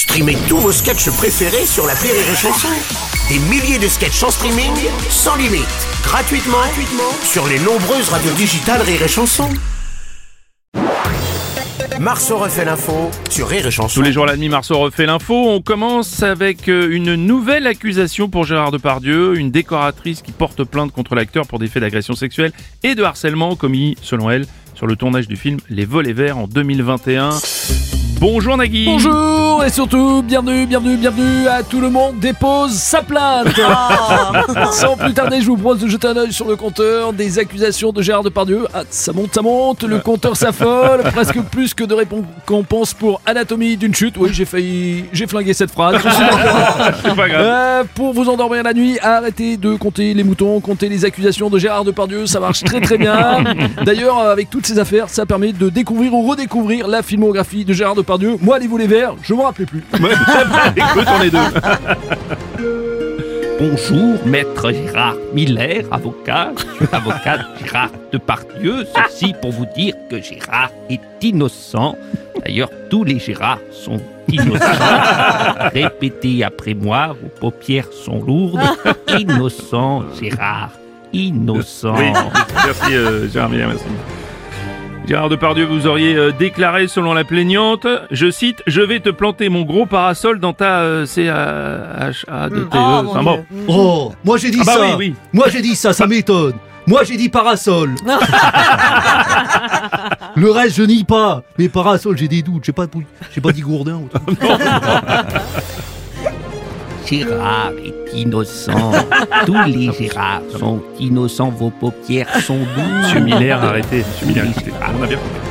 Streamez tous vos sketchs préférés sur la Rire et Chanson. Des milliers de sketchs en streaming, sans limite, gratuitement, gratuitement sur les nombreuses radios digitales Rire et Chanson. Marceau refait l'info sur Rire et Chanson. Tous les jours à la demi, Marceau refait l'info. On commence avec euh, une nouvelle accusation pour Gérard Depardieu, une décoratrice qui porte plainte contre l'acteur pour des faits d'agression sexuelle et de harcèlement commis, selon elle, sur le tournage du film Les Volets Verts en 2021. Bonjour Nagui Bonjour et surtout bienvenue, bienvenue, bienvenue à tout le monde dépose sa plainte. Sans plus tarder, je vous propose de jeter un œil sur le compteur des accusations de Gérard Depardieu. Ah, ça monte, ça monte, le compteur s'affole, presque plus que de récompenses pour anatomie d'une chute. Oui, j'ai failli, j'ai flingué cette phrase. Je suis d'accord. C'est pas grave. Euh, pour vous endormir la nuit, arrêtez de compter les moutons, comptez les accusations de Gérard Depardieu, ça marche très très bien. D'ailleurs, avec toutes ces affaires, ça permet de découvrir ou redécouvrir la filmographie de Gérard Depardieu. Moi, les volets verts, je m'en rappelais plus. Ouais, Écoute, on est deux. Bonjour, maître Gérard Miller, avocat. Je suis avocat de Gérard Depardieu. Ceci pour vous dire que Gérard est innocent. D'ailleurs, tous les Gérards sont innocents. Répétez après moi, vos paupières sont lourdes. Innocent, Gérard. Innocent. Oui, merci euh, Gérard Miller, merci. Gérard Depardieu, vous auriez euh, déclaré selon la plaignante, je cite, je vais te planter mon gros parasol dans ta euh, C-H-A-D-T-E. Enfin bon. Oh, moi j'ai dit Ah bah ça. oui, oui. Moi j'ai dit ça, ça m'étonne. Moi j'ai dit parasol. Le reste je nie pas. Mais parasol j'ai des doutes. J'ai pas, j'ai pas dit gourdin. ou. Gérard est innocent. Tous les Gérards sont innocents. Vos paupières sont douces. Monsieur Miller, arrêtez. Monsieur Miller, écoutez, on a bien compris.